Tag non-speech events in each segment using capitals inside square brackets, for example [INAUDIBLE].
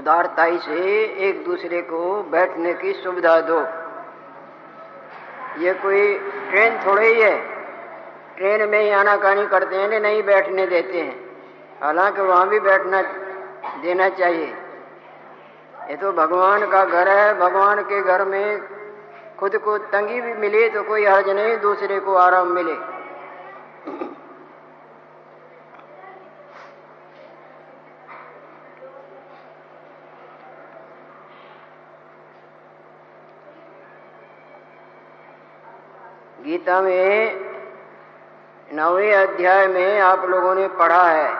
उदारताई से एक दूसरे को बैठने की सुविधा दो। ये कोई ट्रेन थोड़े ही है। ट्रेन में ही आनाकानी करते हैं नहीं बैठने देते हैं। हालाँकि वहाँ भी बैठना देना चाहिए। ये तो भगवान का घर है, भगवान के घर में खुद को तंगी भी मिले तो कोई हर्ज नहीं, दूसरे को आराम मिले। गीता में नवे अध्याय में आप लोगों ने पढ़ा है।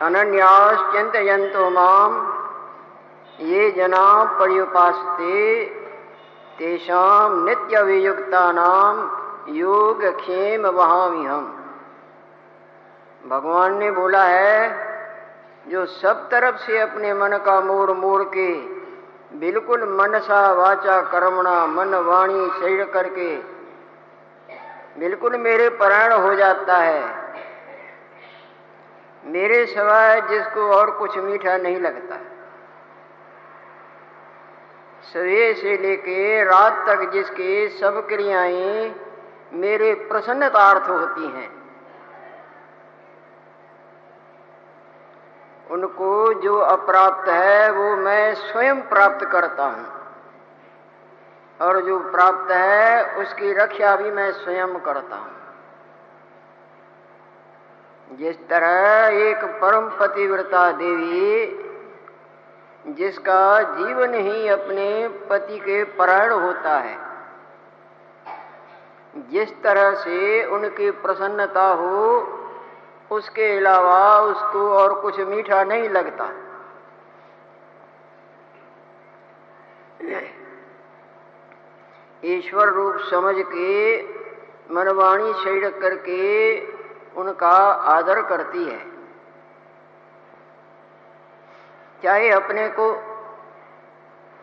अनन्यास चिंतयंतो माम, ये जना पर्युपास्ते तेषाम नित्य वियुक्ता नाम योग क्षेम वहामी हम भगवान ने बोला है, जो सब तरफ़ से अपने मन का मोड़ मोड़ के बिल्कुल मनसा वाचा कर्मणा, मन वाणी शरीर करके बिल्कुल मेरे परायण हो जाता है। मेरे सिवाय जिसको और कुछ मीठा नहीं लगता। सवेरे से लेके रात तक जिसके सब क्रियाएँ मेरे प्रसन्नतार्थ होती हैं। उनको जो अप्राप्त है, वो मैं स्वयं प्राप्त करता हूँ। और जो प्राप्त है, उसकी रक्षा भी मैं स्वयं करता हूँ। जिस तरह एक परम पतिव्रता देवी, जिसका जीवन ही अपने पति के परायण होता है, जिस तरह से उनकी प्रसन्नता हो उसके अलावा उसको और कुछ मीठा नहीं लगता। ईश्वर रूप समझ के, मनवाणी शरीर करके उनका आदर करती है। चाहे अपने को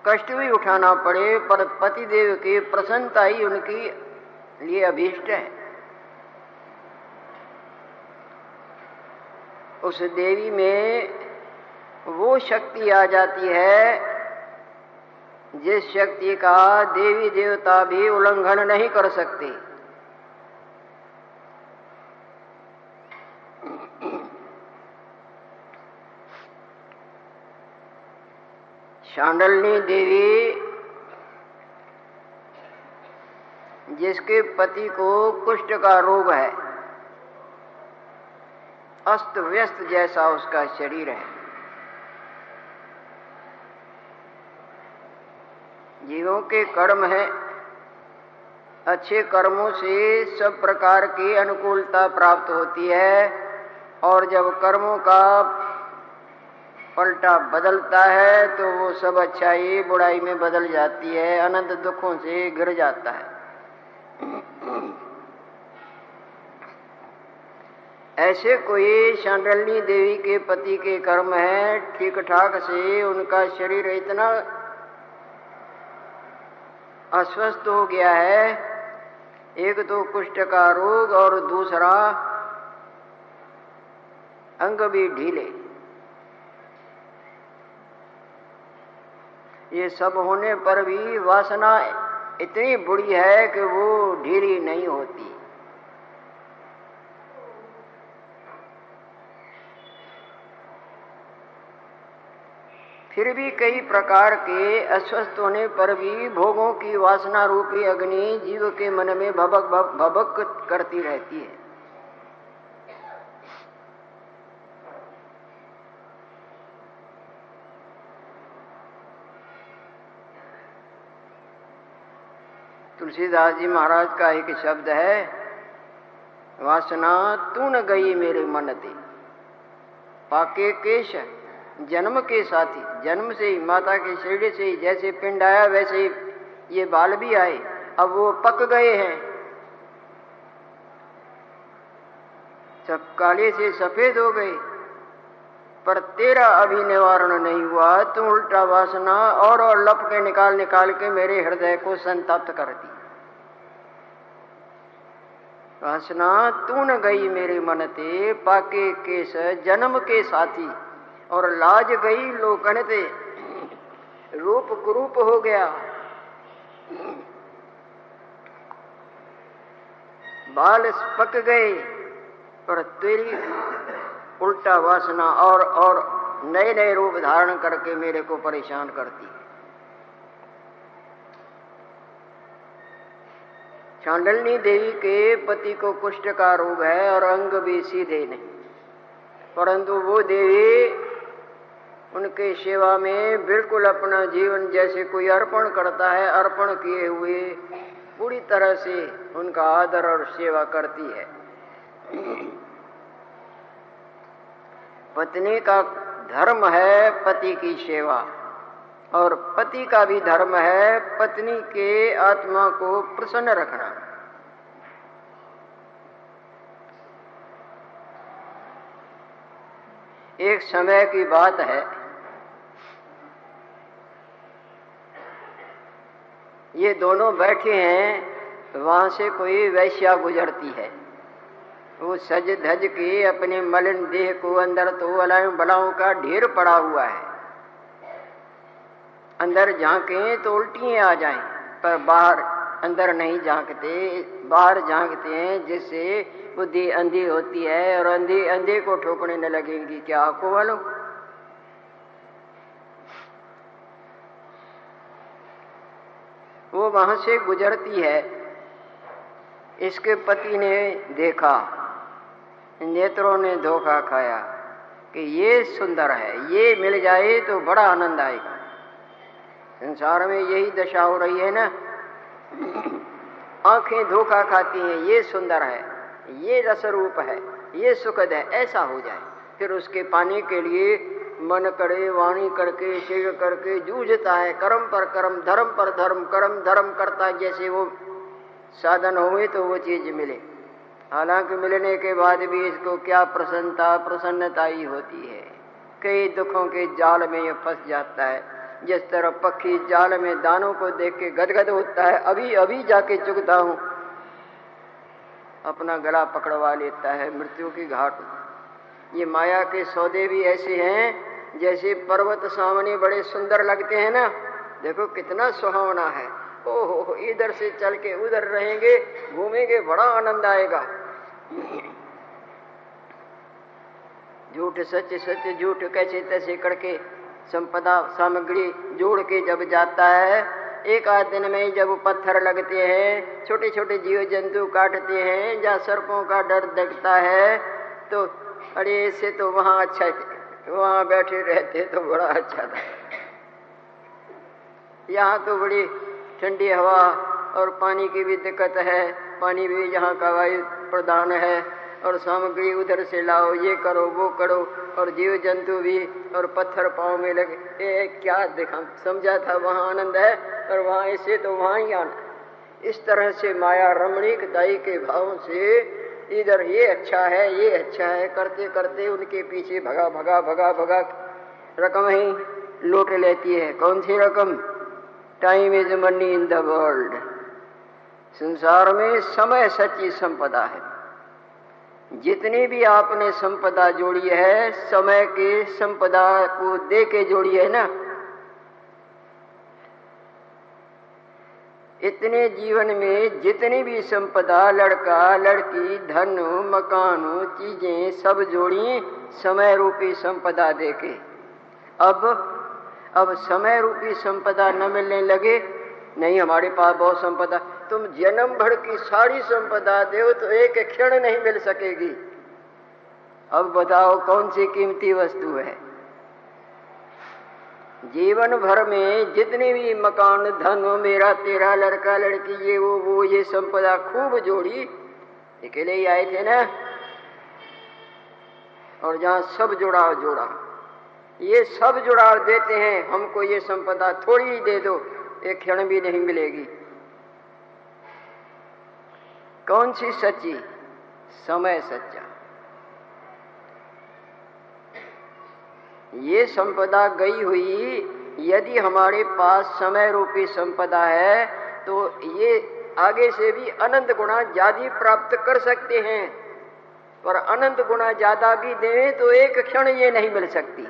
कष्ट भी उठाना पड़े, पर पतिदेव की प्रसन्नता ही उनकी लिए अभीष्ट है। उस देवी में वो शक्ति आ जाती है, जिस शक्ति का देवी देवता भी उल्लंघन नहीं कर सकते। शांडलनी देवी, जिसके पति को कुष्ठ का रोग है अस्त व्यस्त जैसा उसका शरीर है। जीवों के कर्म है। अच्छे कर्मों से सब प्रकार की अनुकूलता प्राप्त होती है और जब कर्मों का पलटा बदलता है तो वो सब अच्छाई, बुराई में बदल जाती है, अनंत दुखों से गिर जाता है। ऐसे कोई शांडलनी देवी के पति के कर्म है ठीक ठाक से उनका शरीर इतना अस्वस्थ हो गया है, एक तो कुष्ठ का रोग और दूसरा अंग भी ढीले। ये सब होने पर भी वासना इतनी बुरी है कि वो ढीली नहीं होती। फिर भी कई प्रकार के अस्वस्थ होने पर भी भोगों की वासना रूपी अग्नि जीव के मन में भबक भबक करती रहती है। तुलसीदास जी महाराज का एक शब्द है, वासना तू न गई मेरे मन ते। पाके केश जन्म के साथी, जन्म से ही, माता के शरीर से ही, जैसे पिंड आया वैसे ही ये बाल भी आए। अब वो पक गए हैं। सब काले से सफ़ेद हो गए। पर तेरा अभी निवारण नहीं हुआ, तू उल्टा वासना और और लप के निकाल निकाल के मेरे हृदय को संतप्त कर दी। वासना, तू न गई मेरे मन ते, पाके केस, जन्म के साथी। और लाज गई लोकन थे रूप कुरूप हो गया। बाल पक गए, पर तेरी उल्टा वासना और और नए नए रूप धारण करके मेरे को परेशान करती। चांडलनी देवी के पति को कुष्ठ का रोग है और अंग भी सीधे नहीं। परंतु वो देवी उनके सेवा में बिल्कुल अपना जीवन जैसे कोई अर्पण करता है, अर्पण किए हुए, पूरी तरह से उनका आदर और सेवा करती है। पत्नी का धर्म है पति की सेवा, और पति का भी धर्म है पत्नी के आत्मा को प्रसन्न रखना। एक समय की बात है ये दोनों बैठे हैं, वहाँ से कोई वैश्या गुजरती है। वो सज धज के अपने मलिन देह को अंदर तो अलायों बलाओं का ढेर पड़ा हुआ है। अंदर झांके तो उल्टियाँ आ जाएँ, पर बाहर अंदर नहीं झांकते। बाहर झांकते हैं, जिससे बुद्धि अंधी होती है और अंधी, अंधे को ठोकने न लगेंगी। क्या आपको मालूम? वो वहाँ से गुजरती है। इसके पति ने देखा, नेत्रों ने धोखा खाया कि ये सुंदर है, ये मिल जाए तो बड़ा आनंद आएगा। संसार में यही दशा हो रही है ना? आँखें धोखा खाती हैं, ये सुंदर है, ये रस रूप है, ये सुखद है, ऐसा हो जाए। फिर उसके पाने के लिए मन करे, वाणी करके शिव करके, जूझता है, कर्म पर कर्म, धर्म पर धर्म, कर्म धर्म करता है, जैसे वो साधन हुए तो वो चीज़ मिले। हालाँकि मिलने के बाद भी इसको क्या प्रसन्नता प्रसन्नता ही होती है। कई दुखों के जाल में ये फंस जाता है। जिस तरह पक्षी जाल में दानों को देख के गदगद होता है, अभी अभी जाके चुगता हूँ। अपना गला पकड़वा लेता है, मृत्यु की घाट ये माया के सौदे भी ऐसे हैं, जैसे पर्वत सामने बड़े सुंदर लगते हैं ना। देखो कितना सुहावना है। ओहो, इधर से चल के उधर रहेंगे, घूमेंगे, बड़ा आनंद आएगा। झूठ, सच सच, झूठ, कैसे तैसे करके संपदा, सामग्री जोड़ के जब जाता है, एक आध दिन में जब पत्थर लगते हैं छोटे छोटे जीव जंतु काटते हैं या सर्पों का डर दिखता है तो अरे ऐसे तो वहाँ अच्छा वहाँ बैठे रहते तो बड़ा अच्छा था। यहाँ तो बड़ी ठंडी हवा और पानी की भी दिक्कत है। पानी भी यहाँ का वायु प्रधान है और सामग्री उधर से लाओ ये करो वो करो और जीव जंतु भी और पत्थर पाँव में लगे। ए, क्या देखा समझा था वहाँ आनंद है और वहाँ ऐसे तो वहाँ ही आना। इस तरह से माया रमणीक दाई के भाव से इधर ये अच्छा है, ये अच्छा है, करते करते उनके पीछे भगा भगा भगा भगा रकम ही लूट लेती है। कौन सी रकम? Time is money in the world संसार में समय सच्ची संपदा है। जितनी भी आपने संपदा जोड़ी है, समय के संपदा को दे के जोड़ी है ना। इतने जीवन में जितनी भी संपदा, लड़का, लड़की, धन, मकान, चीज़ें सब जोड़ी समय रूपी संपदा देके अब अब समय रूपी संपदा न मिलने लगे, नहीं हमारे पास बहुत संपदा। तुम जन्म भर की सारी संपदा दो तो एक क्षण नहीं मिल सकेगी। अब बताओ कौन सी कीमती वस्तु है? जीवन भर में जितने भी मकान, धन, मेरा, तेरा, लड़का, लड़की, ये, वो वो, ये संपदा खूब जोड़ी अकेले ही आए थे ना? और जहाँ सब जुड़ाव जोड़ा। ये सब जुड़ाव देते हैं, हमको ये संपदा थोड़ी ही दे दो, एक क्षण भी नहीं मिलेगी। कौन सी सच्ची? समय सच्चा। ये संपदा गई हुई, यदि हमारे पास समय रूपी संपदा है तो ये आगे से भी अनंत गुणा ज़्यादा प्राप्त कर सकते हैं। पर अनंत गुणा ज़्यादा भी दें तो एक क्षण ये नहीं मिल सकती।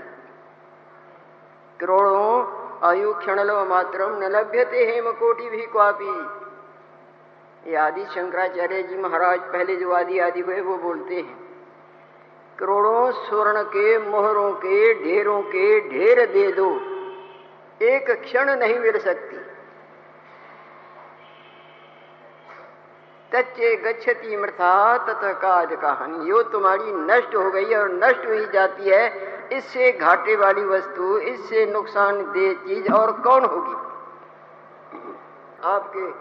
करोड़ों आयु क्षणलो मात्रम न लभ्यते हेम कोटि भी क्वापी। ये आदि शंकराचार्य जी महाराज, पहले जो आदि आदि हुए, वो बोलते हैं। करोड़ों स्वर्ण के, मोहरों के, ढेरों के, ढेर दे दो। एक क्षण नहीं मिल सकती। तच्चे गच्छती मृथा तत काज कहानी। यो तुम्हारी नष्ट हो गई और नष्ट हुई जाती है। इससे घाटे वाली वस्तु, इससे नुकसान दे चीज़ और कौन होगी? आपके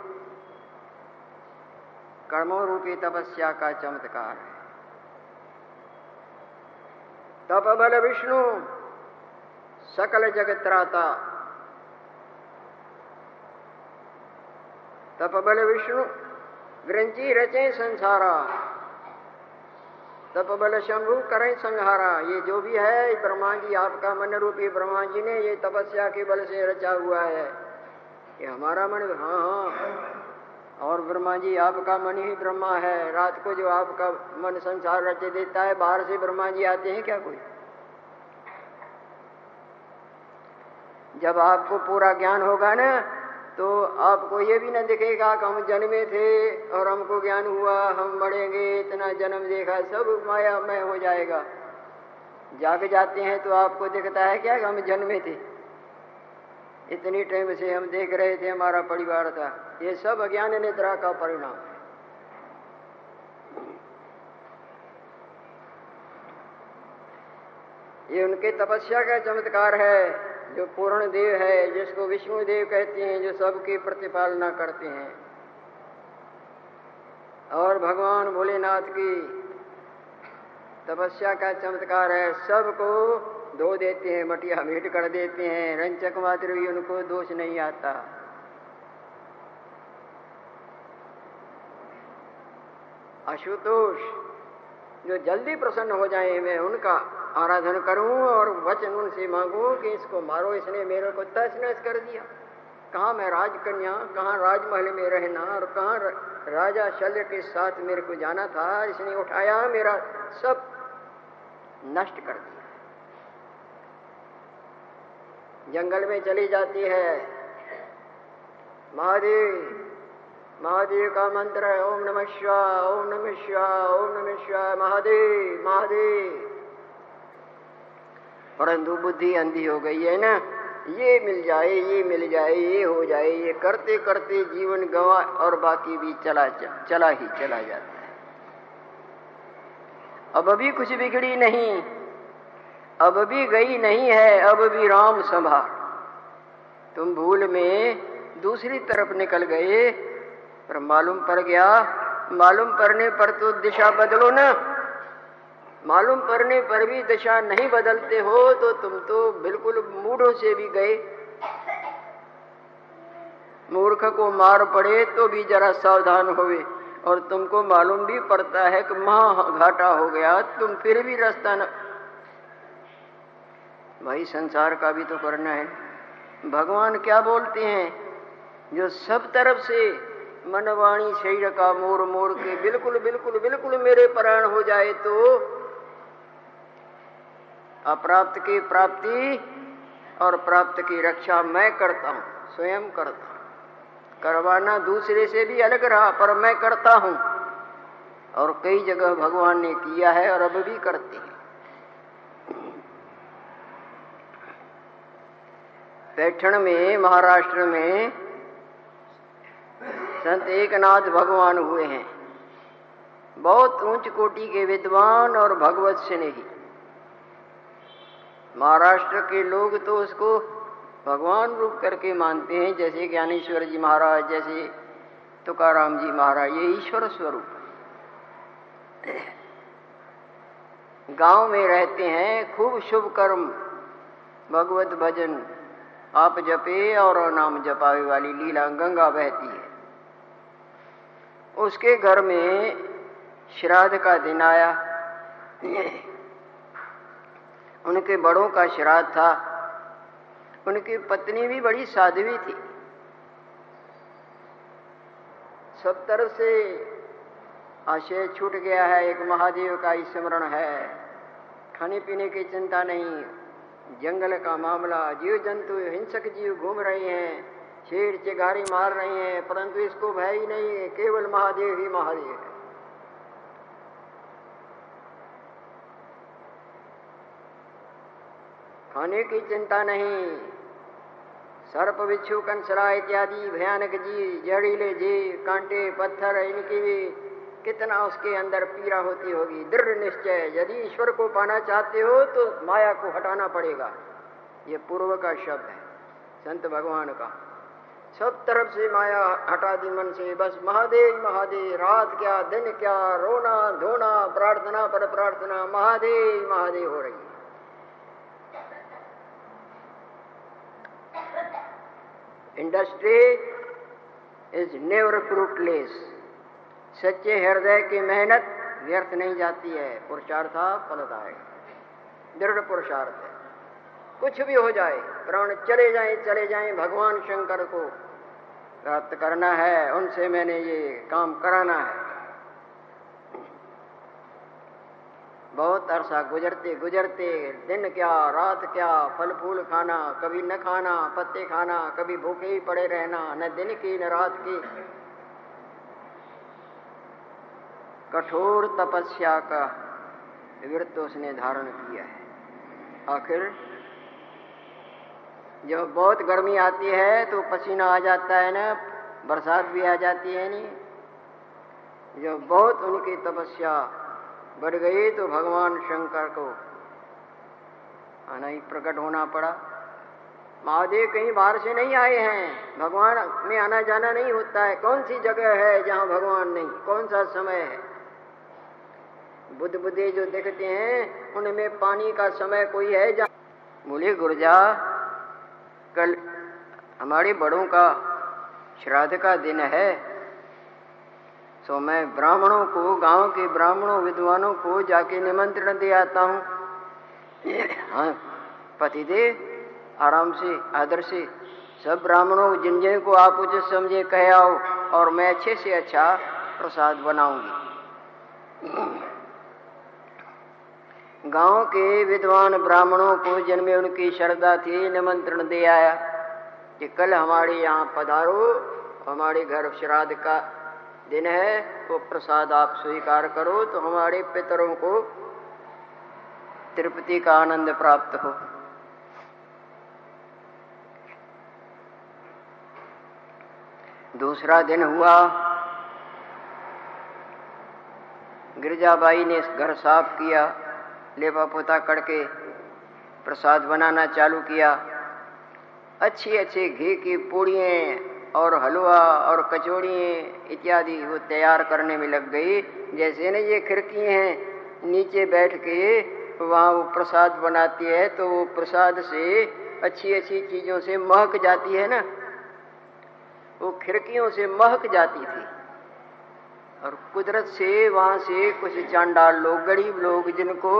कर्मों रूपी तपस्या का चमत्कार है। तप बल, विष्णु, सकल जगत त्राता तप बल, विष्णु ग्रंची रचे संसारा। तप बल, शंभु करें संहारा। ये जो भी है ब्रह्मा जी आपका मन रूपी ब्रह्मा जी ने ये तपस्या के बल से रचा हुआ है। ये हमारा मन हाँ हाँ। और ब्रह्मा जी, आपका मन ही ब्रह्मा है। रात को जो आपका मन संसार रच देता है, बाहर से ब्रह्मा जी आते हैं क्या कोई? जब आपको पूरा ज्ञान होगा ना तो आपको ये भी ना दिखेगा कि हम जन्मे थे और हमको ज्ञान हुआ, हम बढ़ेंगे, इतना जन्म देखा, सब माया में हो जाएगा। जाग जाते हैं तो आपको दिखता है क्या कि हम जन्मे थे? इतनी टाइम से हम देख रहे थे हमारा परिवार था। ये सब अज्ञान निद्रा का परिणाम ये उनके तपस्या का चमत्कार है, जो पूर्ण देव है, जिसको विष्णु देव कहते हैं, जो सबकी प्रतिपालना करते हैं। और भगवान भोलेनाथ की तपस्या का चमत्कार है, सबको धो देते हैं, मटिया मीट कर देते हैं रंचक मात्र भी उनको दोष नहीं आता। आशुतोष, जो जल्दी प्रसन्न हो जाए, मैं उनका आराधन करूँ और वचन उनसे मांगू कि इसको मारो, इसने मेरे को तस नस कर दिया। कहा मैं राजकन्या, कहाँ राजमहल में रहना और कहाँ राजा शल्य के साथ मेरे को जाना था, इसने उठाया मेरा सब नष्ट कर दिया। जंगल में चली जाती है। महादेव महादेव का मंत्र है, ओम नमः शिवाय ओम नमः शिवाय ओम नमः शिवाय महादेव महादेव। परंतु बुद्धि अंधी हो गई है ना? ये मिल जाए, ये मिल जाए, ये हो जाए, ये करते करते जीवन गवा और बाकी भी चला चला ही चला जाता है। अब अभी कुछ बिगड़ी नहीं। अब भी गई नहीं है, अब भी राम संभाल तुम भूल में दूसरी तरफ़ निकल गए, पर मालूम पड़ गया, मालूम पड़ने पर तो दिशा बदलो ना। मालूम पड़ने पर भी दिशा नहीं बदलते हो तो तुम तो बिल्कुल मूढ़ों से भी गए। मूर्ख को मार पड़े तो भी जरा सावधान होवे, और तुमको मालूम भी पड़ता है कि महा घाटा हो गया, तुम फिर भी रास्ता न भाई संसार का भी तो करना है। भगवान क्या बोलते हैं? जो सब तरफ़ से मनवाणी शरीर का मोर मोर के बिल्कुल बिल्कुल बिल्कुल मेरे प्राण हो जाए तो अप्राप्त की प्राप्ति और प्राप्त की रक्षा मैं करता हूँ, स्वयं करता हूँ। करवाना दूसरे से भी अलग रहा, पर मैं करता हूँ। और कई जगह भगवान ने किया है और अब भी करते हैं। पैठण में, महाराष्ट्र में संत एकनाथ भगवान हुए हैं। बहुत ऊंच कोटि के विद्वान और भगवत स्नेही। महाराष्ट्र के लोग तो उसको भगवान रूप करके मानते हैं, जैसे ज्ञानेश्वर जी महाराज, जैसे तुकाराम जी महाराज, ये ईश्वर स्वरूप गाँव में रहते हैं, खूब शुभ कर्म, भगवत भजन आप जपे और नाम जपावे वाली लीला गंगा बहती है। उसके घर में श्राद्ध का दिन आया। उनके बड़ों का श्राद्ध था। उनकी पत्नी भी बड़ी साध्वी थी। सब तरफ़ से आशय छूट गया है, एक महादेव का स्मरण है। खाने पीने की चिंता नहीं। जंगल का मामला, जीव जंतु, हिंसक जीव घूम रहे हैं, शेर चिगारी मार रहे हैं, परंतु इसको भय ही नहीं है, केवल महादेव ही महादेव है। खाने की चिंता नहीं। सर्प, बिच्छू, कंसरा इत्यादि भयानक जी जड़ीले जी कांटे, पत्थर, इनकी भी कितना उसके अंदर पीड़ा होती होगी? दृढ़ निश्चय, यदि ईश्वर को पाना चाहते हो तो माया को हटाना पड़ेगा। ये पूर्व का शब्द है, संत भगवान का। सब तरफ़ से माया हटा दी मन से, बस महादेव महादेव, रात क्या, दिन क्या, रोना, धोना, प्रार्थना पर प्रार्थना, महादेव महादेव हो रही है। इंडस्ट्री इज़ नेवर फ्रूटलेस सच्चे हृदय की मेहनत व्यर्थ नहीं जाती है। पुरुषार्थ फलदायक दृढ़ पुरुषार्थ है। कुछ भी हो जाए, प्राण चले जाए चले जाए भगवान शंकर को। प्राप्त करना है, उनसे मैंने ये काम कराना है। बहुत अरसा गुजरते गुजरते, दिन क्या, रात क्या फल फूल खाना, कभी न खाना, पत्ते खाना, कभी भूखे ही पड़े रहना, न दिन की, न रात की। कठोर तपस्या का व्रत उसने धारण किया है। आखिर, जब बहुत गर्मी आती है तो पसीना आ जाता है ना, बरसात भी आ जाती है नहीं। जब बहुत उनकी तपस्या बढ़ गई तो भगवान शंकर को आना ही प्रकट होना पड़ा। महादेव कहीं बाहर से नहीं आए हैं। भगवान में आना जाना नहीं होता है। कौन सी जगह है जहाँ भगवान नहीं? कौन सा समय है? बुद्ध बुद्धे जो देखते हैं, उनमें पानी का समय कोई है जा बोले गुरजा, कल हमारे बड़ों का श्राद्ध का दिन है। सो मैं ब्राह्मणों को, गाँव के ब्राह्मणों, विद्वानों को जाके निमंत्रण दे आता हूँ। हाँ पतिदेव, आराम से, आदर से, सब ब्राह्मणों, जिन जिन को आप उचित समझे कह आओ, और मैं अच्छे से अच्छा प्रसाद बनाऊँगी। गाँव के विद्वान ब्राह्मणों को जिनमें उनकी श्रद्धा थी, निमंत्रण दे आया कि कल हमारे यहाँ पधारो हमारे घर श्राद्ध का दिन है, वो प्रसाद आप स्वीकार करो तो हमारे पितरों को तिरुपति का आनंद प्राप्त हो। दूसरा दिन हुआ, गिरजाबाई ने घर साफ़ किया। लेपा पोता करके प्रसाद बनाना चालू किया। अच्छी अच्छी घी की पूड़ियाँ और हलवा और कचौड़ी इत्यादि वो तैयार करने में लग गई। जैसे न ये खिड़की हैं, नीचे बैठ के वहाँ वो प्रसाद बनाती है तो वो प्रसाद से अच्छी अच्छी चीज़ों से महक जाती है ना। वो खिड़कियों से महक जाती थी। और कुदरत से, वहाँ से कुछ चांडाल लोग, गरीब लोग, जिनको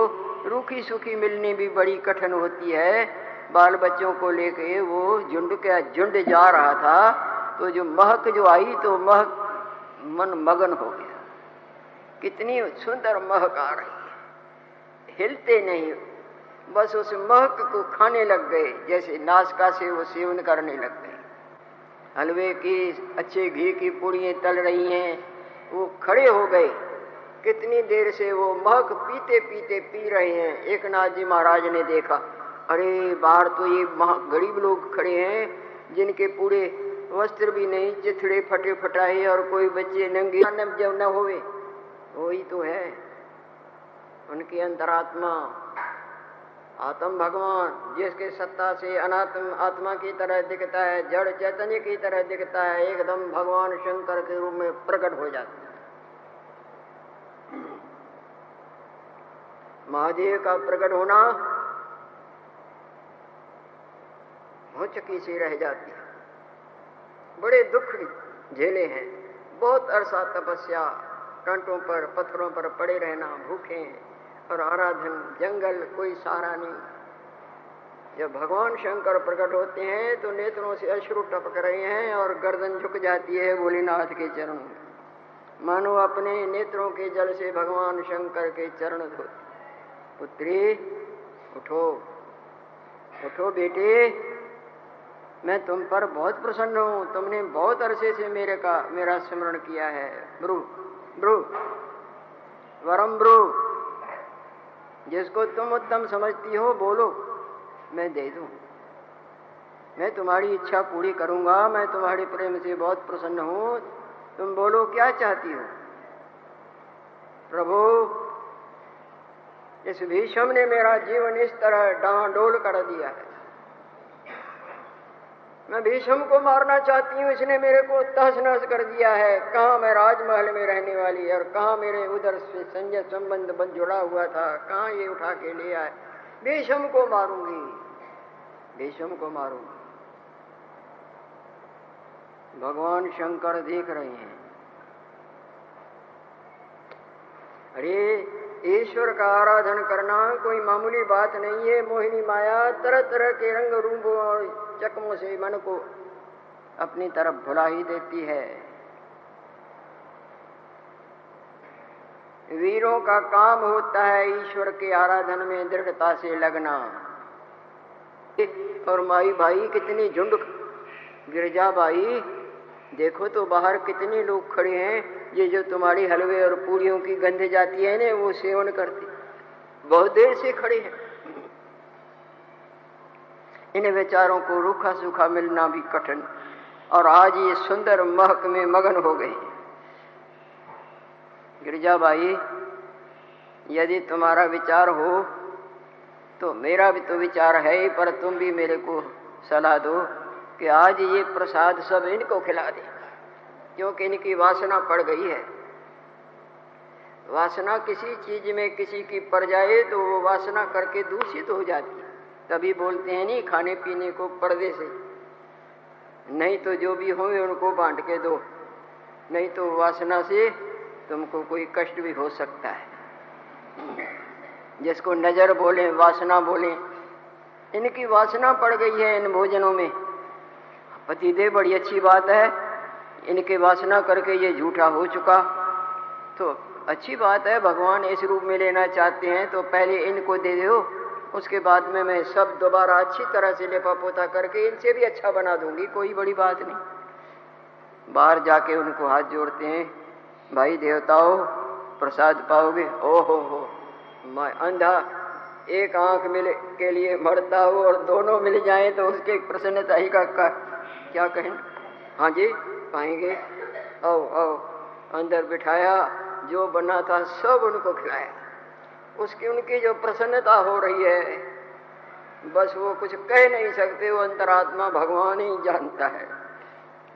रूखी सूखी मिलनी भी बड़ी कठिन होती है, बाल बच्चों को लेके वो झुंड के, झुंड जा रहा था तो जो महक जो आई तो महक मन मगन हो गया। कितनी सुंदर महक आ रही है। हिलते नहीं, बस उस महक को खाने लग गए, जैसे नाशका से वो सेवन करने लग गए। हलवे की, अच्छे घी की पूड़ियाँ तल रही हैं वो खड़े हो गए। कितनी देर से वो महक पीते पीते पी रहे हैं, एक नाथ जी महाराज ने देखा। अरे, बाहर तो ये गरीब लोग खड़े हैं, जिनके पूरे वस्त्र भी नहीं, चिथड़े फटे फटाए और कोई बच्चे नंगे जब न होवे। वही तो है। उनकी अंतरात्मा आत्म भगवान, जिसके सत्ता से अनात्म आत्मा की तरह दिखता है, जड़ चैतन्य की तरह दिखता है, एकदम भगवान शंकर के रूप में प्रकट हो जाता है। महादेव का प्रकट होना हो चकी सी रह जाती है। बड़े दुख झेले हैं। बहुत अरसा तपस्या कंटों पर, पत्थरों पर पड़े रहना, भूखे और आराधन, जंगल, कोई सहारा नहीं। जब भगवान शंकर प्रकट होते हैं तो नेत्रों से अश्रु टपक रहे हैं और गर्दन झुक जाती है भोलेनाथ के चरणों में। मानो अपने नेत्रों के जल से भगवान शंकर के चरण धोते पुत्री, उठो। उठो बेटे, मैं तुम पर बहुत प्रसन्न हूँ। तुमने बहुत अरसे से मेरे का, मेरा स्मरण किया है। ब्रू ब्रू वरम ब्रू जिसको तुम उत्तम समझती हो, बोलो, मैं दे दूँ। मैं तुम्हारी इच्छा पूरी करूँगा, मैं तुम्हारे प्रेम से बहुत प्रसन्न हूँ। तुम बोलो, क्या चाहती हो? प्रभु, इस भीषम ने मेरा जीवन इस तरह डांडोल कर दिया है। मैं भीषम को मारना चाहती हूँ, इसने मेरे को तहस नहस कर दिया है। कहा मैं राजमहल में रहने वाली और कहा मेरे उधर से संजय संबंध बन जुड़ा हुआ था? कहा ये उठा के ले आए? भीषम को मारूँगी। भीषम को मारूँगी। भगवान शंकर देख रहे हैं। अरे, ईश्वर का आराधन करना कोई मामूली बात नहीं है। मोहिनी माया तरह तरह के रंग रूपों और चकमों से मन को अपनी तरफ़ भुला ही देती है। वीरों का काम होता है ईश्वर के आराधन में दृढ़ता से लगना। और माई भाई, कितनी झुंड गिरजा भाई, देखो तो बाहर कितने लोग खड़े हैं। ये जो तुम्हारी हलवे और पूड़ियों की गंध जाती है ना, वो सेवन करते। बहुत देर से खड़े हैं। इन विचारों को रूखा सूखा मिलना भी कठिन। और आज ये सुंदर महक में मगन हो गए गिरजा भाई, यदि तुम्हारा विचार हो तो मेरा भी तो विचार है ही, पर तुम भी मेरे को सलाह दो कि आज ये प्रसाद सब इनको खिला दे, क्योंकि इनकी वासना पड़ गई है। वासना किसी चीज़ में किसी की पड़ जाए तो वो वासना करके दूषित हो जाती है। तभी बोलते हैं, नहीं, खाने पीने को पर्दे से। नहीं तो जो भी हो उनको बांट के दो। नहीं तो वासना से तुमको कोई कष्ट भी हो सकता है। जिसको नज़र बोले, वासना बोले, इनकी वासना पड़ गई है इन भोजनों में। पतिदेव, बड़ी अच्छी बात है, इनके वासना करके ये झूठा हो चुका। तो अच्छी बात है, भगवान इस रूप में लेना चाहते हैं तो पहले इनको दे दो। उसके बाद में मैं सब दोबारा अच्छी तरह से लेपा पोता करके इनसे भी अच्छा बना दूँगी कोई बड़ी बात नहीं। बाहर जाके उनको हाथ जोड़ते हैं भाई देवताओं प्रसाद पाओगे? ओ हो हो मैं अंधा एक आँख मिले के लिए मरता हो और दोनों मिल जाएँ तो उसके प्रसन्नता ही का, का क्या कहें? हाँ जी पाएँगे? आओ आओ अंदर बिठाया जो बना था सब उनको खिलाया। उसकी उनकी जो प्रसन्नता हो रही है, बस वो कुछ कह नहीं सकते, वो अंतरात्मा भगवान ही जानता है।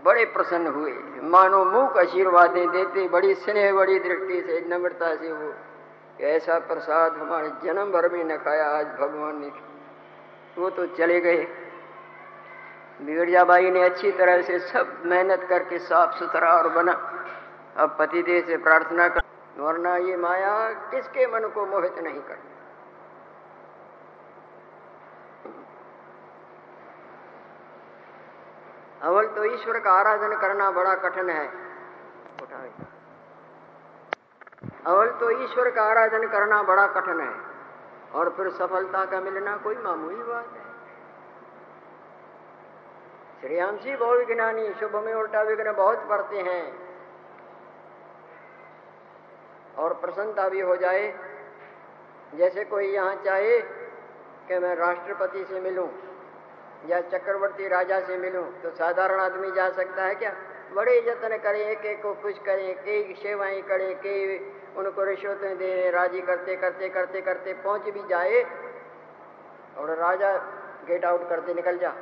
बड़े प्रसन्न हुए। मानो मुख आशीर्वादें देते, बड़ी स्नेह, बड़ी दृष्टि से, नम्रता से वो, ऐसा प्रसाद हमारे जन्म भर में न खाया, आज भगवान ने वो तो चले गए। बिगड़जाबाई ने अच्छी तरह से सब मेहनत करके साफ़ सुथरा और बना, अब पतिदेव से प्रार्थना कर वरना ये माया किसके मन को मोहित नहीं कर अवल तो ईश्वर का आराधन करना बड़ा कठिन है। अवल तो ईश्वर का आराधन करना बड़ा कठिन है। और फिर सफलता का मिलना कोई मामूली बात है। श्रेयांशी बहु विज्ञानी शुभ में उल्टा विघ्न बहुत पढ़ते हैं। और प्रसन्नता भी हो जाए। जैसे कोई यहाँ चाहे कि मैं राष्ट्रपति से मिलूं या चक्रवर्ती राजा से मिलूं तो साधारण आदमी जा सकता है क्या? बड़े यत्न करें एक एक को खुश करें, कई सेवाएँ करें, कई उनको रिश्वतें दे राज़ी करते करते करते करते पहुँच भी जाए और राजा गेट आउट करते निकल जा।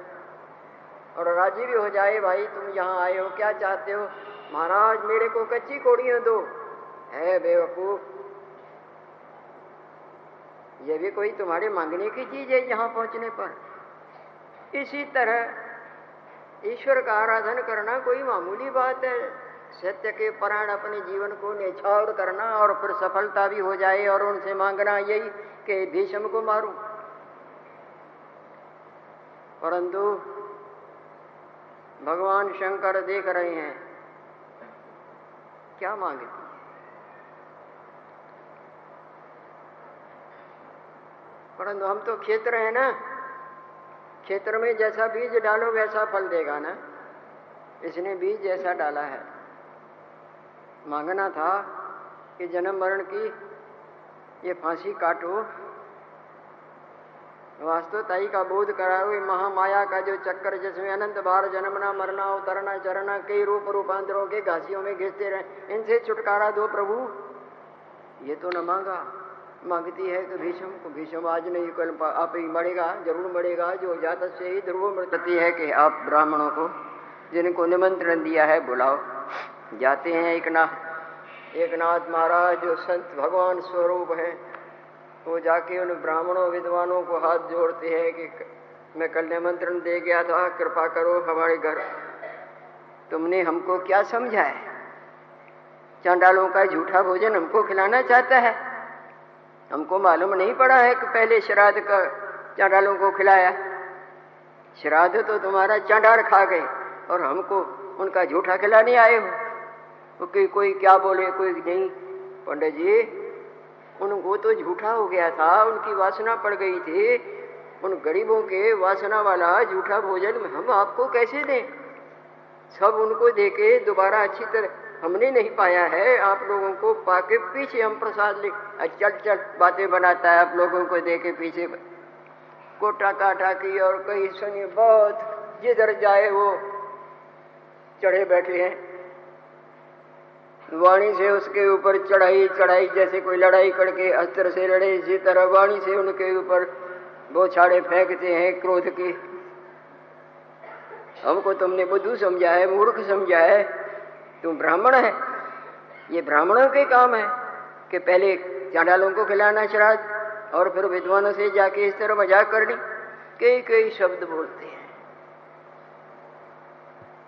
और राज़ी भी हो जाए, भाई तुम यहाँ आए हो, क्या चाहते हो? महाराज मेरे को कच्ची कोड़ियाँ दो। है बेवकूफ़। ये भी कोई तुम्हारे मांगने की चीज़ है यहाँ पहुँचने पर। इसी तरह ईश्वर का आराधन करना कोई मामूली बात है। सत्य के प्राण अपने जीवन को निछावर करना और फिर सफलता भी हो जाए और उनसे मांगना यही कि भीषम को मारूं। परंतु भगवान शंकर देख रहे हैं, क्या मांगती परंतु हम तो क्षेत्र है ना। क्षेत्र में जैसा बीज डालो, वैसा फल देगा ना। इसने बीज जैसा डाला है। मांगना था कि जन्म मरण की ये फांसी काटो। वास्तवताई का बोध कराओ। ये महामाया का जो चक्कर जिसमें अनंत बार जन्मना, मरना, उतरना, चरना, कई रूप रूपांतरों के घासियों में घिसते रहे, इनसे छुटकारा दो प्रभु। ये तो न मांगा। मांगती है कि भीषम को भीषम आज नहीं कल आप ही मरेगा, ज़रूर मरेगा, जो जात से ही ध्रुव मृतती है कि आप ब्राह्मणों को जिनको निमंत्रण दिया है बुलाओ। जाते हैं एक नाथ। एक नाथ महाराज जो संत भगवान स्वरूप है। वो जाके उन ब्राह्मणों, विद्वानों को हाथ जोड़ते हैं कि मैं कल निमंत्रण दे गया था, कृपा करो हमारे घर। तुमने हमको क्या समझा है? चांडालों का झूठा भोजन हमको खिलाना चाहता है? हमको मालूम नहीं पड़ा है कि पहले श्राद्ध का चांडालों को खिलाया। श्राद्ध तो तुम्हारा चांडार खा गए और हमको उनका झूठा खिलाने आए हो। कि कोई क्या बोले, कोई नहीं। पंडित जी, उनको तो झूठा हो गया था, उनकी वासना पड़ गई थी। उन गरीबों के वासना वाला झूठा भोजन हम आपको कैसे दें? सब उनको देके दोबारा अच्छी तरह हमने नहीं पाया है। आप लोगों को पाके पीछे हम प्रसाद ले चल चल, बातें बनाता है आप लोगों को देखे पीछे। कोटा काटा की और कहीं सुनिए बहुत, जिधर जाए वो चढ़े बैठे हैं। वाणी से उसके ऊपर चढ़ाई चढ़ाई जैसे कोई लड़ाई करके अस्त्र से लड़े, इसी तरह वाणी से उनके ऊपर वो छाड़े फेंकते हैं क्रोध के। हमको तुमने बुद्धू समझा है, मूर्ख समझा है। तुम ब्राह्मण है? ये ब्राह्मणों के काम है कि पहले चांडालों को खिलाना श्राद्ध और फिर विद्वानों से जाके इस तरह मज़ाक करनी। कई कई शब्द बोलते हैं।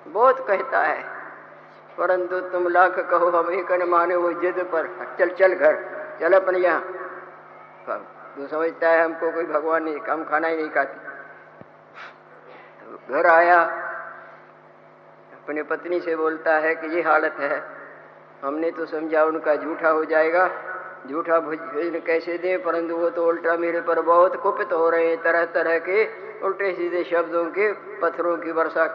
बहुत कहता है, परंतु तुम लाख कहो, हम एक माने वो जिद पर। चल चल घर, चल अपने यहाँ। तू समझता है हमको कोई भगवान नहीं कम खाना ही नहीं खाती। तो घर आया अपनी पत्नी से बोलता है कि ये हालत है। हमने तो समझा उनका झूठा हो जाएगा। झूठा भोजन कैसे दे? परंतु वो तो उल्टा मेरे पर बहुत कुपित हो रहे हैं। तरह तरह के उल्टे सीधे शब्दों के पत्थरों की वर्षा।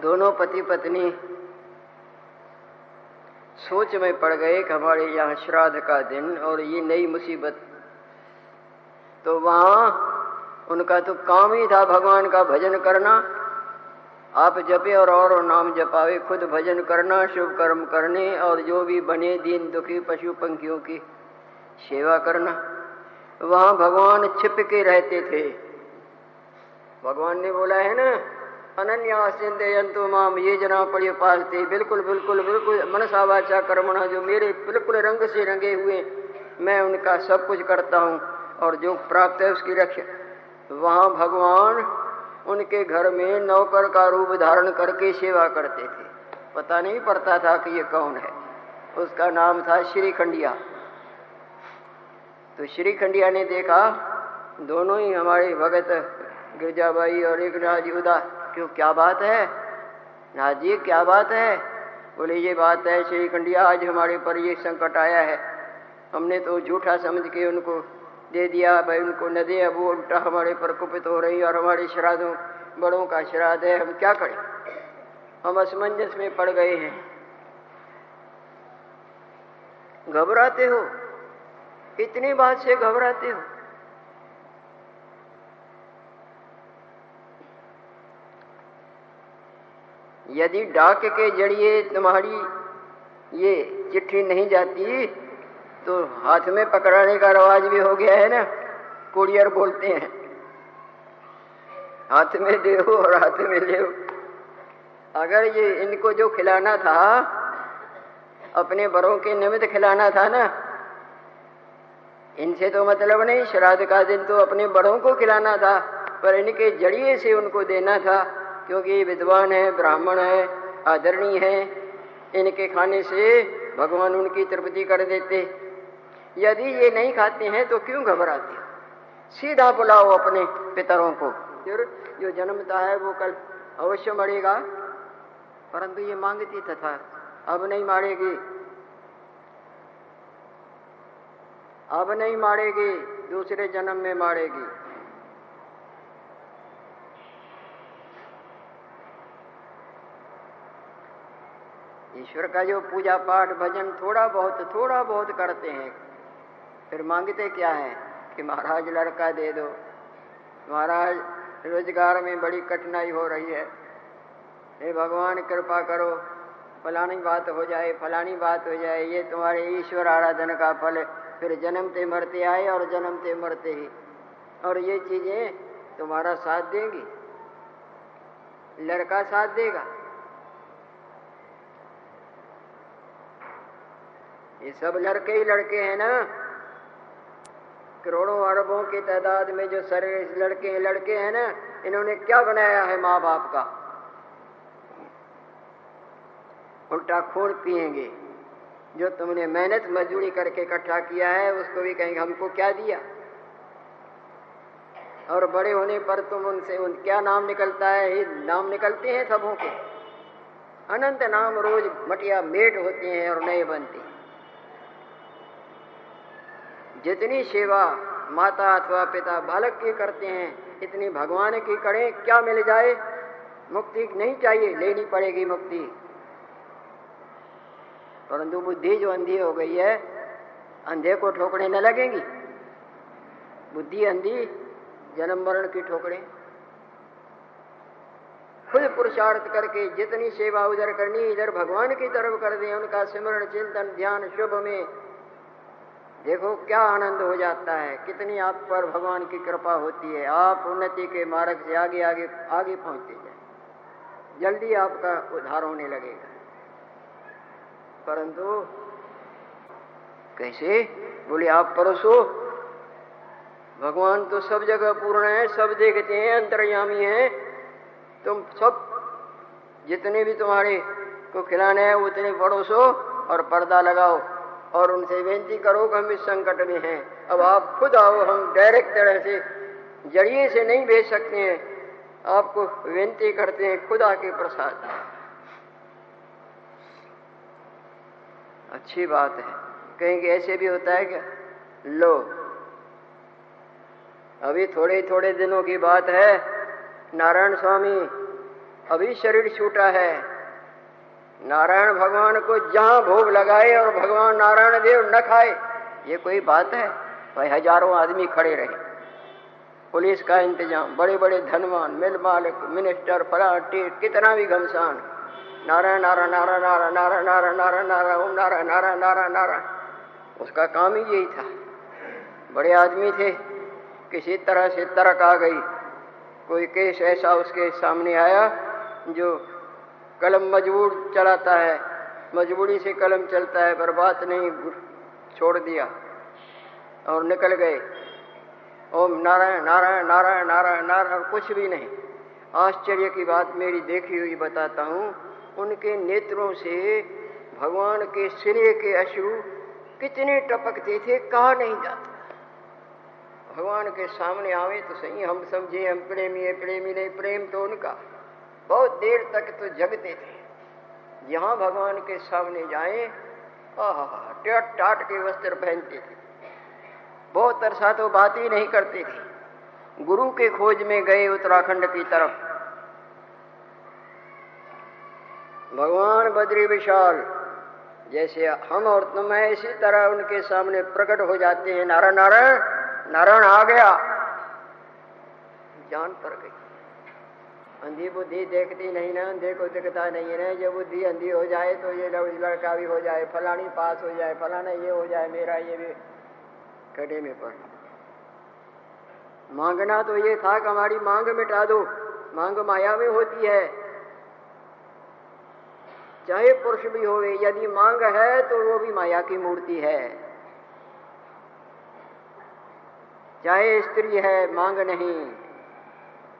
दोनों पति पत्नी सोच में पड़ गए कि हमारे यहाँ श्राद्ध का दिन और ये नई मुसीबत। तो वहाँ उनका तो काम ही था भगवान का भजन करना। आप जपे और और नाम जपावे, खुद भजन करना, शुभ कर्म करने और जो भी बने दीन दुखी पशु पंखियों की सेवा करना। वहाँ भगवान छिप के रहते थे। भगवान ने बोला, है ना? अनन्या सिंधु माम, ये जना पड़े पालते। बिल्कुल बिल्कुल बिल्कुल, मनसा वाचा कर्मणा जो मेरे बिल्कुल रंग से रंगे हुए। मैं उनका सब कुछ करता हूँ और जो प्राप्त है उसकी रक्षा वहाँ भगवान उनके घर में नौकर का रूप धारण करके सेवा करते थे। पता नहीं पड़ता था कि ये कौन है। उसका नाम था श्री खंडिया। तो श्री खंडिया ने देखा, दोनों ही हमारे भगत गिरजाबाई और एक नाथ उदा क्यों क्या बात है? नाथ जी, क्या बात है? बोले, ये बात है श्री खंडिया, आज हमारे पर ये संकट आया है। हमने तो झूठा समझ के उनको दे दिया भाई, उनको न दे। अब वो उल्टा हमारे पर कुपित हो रही और हमारे श्राद्धों, बड़ों का श्राद्ध है। हम क्या करें? हम असमंजस में पड़ गए हैं। घबराते हो? इतनी बात से घबराते हो? यदि डाक के ज़रिए तुम्हारी ये चिट्ठी नहीं जाती तो हाथ में पकड़ाने का रवाज भी हो गया है ना? कुरियर बोलते हैं। हाथ में दे और हाथ में ले अगर ये इनको जो खिलाना था, अपने बड़ों के निमित्त खिलाना था ना, इनसे तो मतलब नहीं, श्राद्ध का दिन तो अपने बड़ों को खिलाना था, पर इनके ज़रिए से उनको देना था, क्योंकि विद्वान है, ब्राह्मण है, आदरणीय है, इनके खाने से भगवान उनकी तृप्ति कर देते। यदि ये नहीं खाते हैं तो क्यों घबराते सीधा बुलाओ अपने पितरों को। फिर जो जन्मता है, वो कल अवश्य मरेगा। परंतु ये मांगती तथा अब नहीं मारेगी। अब नहीं मारेगी, दूसरे जन्म में मारेगी। ईश्वर का जो पूजा पाठ, भजन थोड़ा बहुत थोड़ा बहुत करते हैं। फिर मांगते क्या है कि महाराज लड़का दे दो। महाराज, रोज़गार में बड़ी कठिनाई हो रही है। हे भगवान, कृपा करो। फलानी बात हो जाए, फलानी बात हो जाए। ये तुम्हारे ईश्वर आराधन का फल है। फिर जन्मते मरते आए और जन्मते मरते ही। और ये चीज़ें तुम्हारा साथ देंगी। लड़का साथ देगा। ये सब लड़के ही लड़के हैं ना। करोड़ों अरबों की तादाद में जो सारे लड़के लड़के हैं ना, इन्होंने क्या बनाया है माँ बाप का? उल्टा खून पिएँगे जो तुमने मेहनत मजदूरी करके इकट्ठा किया है, उसको भी कहेंगे, हमको क्या दिया? और बड़े होने पर तुम उनसे उन, क्या नाम निकलता है? ही नाम निकलते हैं सबों के। अनंत नाम रोज मटिया मेट होते हैं और नए बनते हैं। जितनी सेवा माता अथवा पिता बालक की करते हैं, इतनी भगवान की करें, क्या मिल जाए? मुक्ति नहीं चाहिए, लेनी पड़ेगी मुक्ति। परंतु बुद्धि जो अंधी हो गई है, अंधे को ठोकरे न लगेंगी। बुद्धि अंधी, जन्म मरण की ठोकरे। खुद पुरुषार्थ करके जितनी सेवा उधर करनी, इधर भगवान की तरफ़ कर दें, उनका सिमरण, चिंतन, ध्यान, शुभ में देखो क्या आनंद हो जाता है। कितनी आप पर भगवान की कृपा होती है। आप उन्नति के मार्ग से आगे आगे आगे पहुँचते जाए। जल्दी आपका उद्धार होने लगेगा। परंतु कैसे? बोले, आप परसो। भगवान तो सब जगह पूर्ण है, सब देखते हैं, अंतर्यामी है। तुम सब जितने भी तुम्हारे को खिलाने हैं, उतने पड़ोसो और पर्दा लगाओ। और उनसे विनती करो कि हम इस संकट में हैं। अब आप खुद आओ, हम डायरेक्ट तरह से ज़रिए से नहीं भेज सकते हैं। आपको विनती करते हैं, खुदा के प्रसाद। अच्छी बात है। कहीं ऐसे भी होता है क्या लो, अभी थोड़े थोड़े दिनों की बात है। नारायण स्वामी, अभी शरीर छूटा है। नारायण भगवान को जहाँ भोग लगाए और भगवान नारायण देव न खाए, ये कोई बात है? भाई, हज़ारों आदमी खड़े रहे। पुलिस का इंतज़ाम बड़े बड़े धनवान, मिल मालिक, मिनिस्टर फलाटी कितना भी घमसान। नारायण नारायण नारायण नारायण नारायण नारायण नारायण नारायण, ओम नारायण नारायण नारायण नारायण। उसका काम ही यही था। बड़े आदमी थे, किसी तरह से तरक आ गई। कोई केस ऐसा उसके सामने आया, जो कलम मजबूर चलाता है। मजबूरी से कलम चलता है पर बात नहीं छोड़ दिया। और निकल गए। ओम नारायण नारायण नारायण नारायण नारायण कुछ भी नहीं। आश्चर्य की बात मेरी देखी हुई बताता हूँ। उनके नेत्रों से भगवान के सिरे के अश्रु कितने टपकते थे, कहा नहीं जाता। भगवान के सामने आवे तो सही, हम समझे, हम प्रेमी है, प्रेमी नहीं, प्रेम तो उनका। बहुत देर तक तो जगते थे। जहाँ भगवान के सामने जाए टट टाट के वस्त्र पहनते थे। बहुत अरसा तो बात ही नहीं करते थे। गुरु के खोज में गए उत्तराखंड की तरफ़। भगवान बद्री विशाल, जैसे हम और तुम है, इसी तरह उनके सामने प्रकट हो जाते हैं। नारायण नारायण नारायण आ गया। जान पर गई। अंधी बुद्धि देखती नहीं ना, अंधे को दिखता नहीं ना। जो बुद्धि अंधी हो जाए तो ये लड़का भी हो जाए, फलानी पास हो जाए, फलाना ये हो जाए, मेरा ये भी कड़े में पड़ मांगना तो ये था कि हमारी मांग मिटा दो। मांग माया में होती है। चाहे पुरुष भी हो यदि मांग है तो वो भी माया की मूर्ति है। चाहे स्त्री है, मांग नहीं।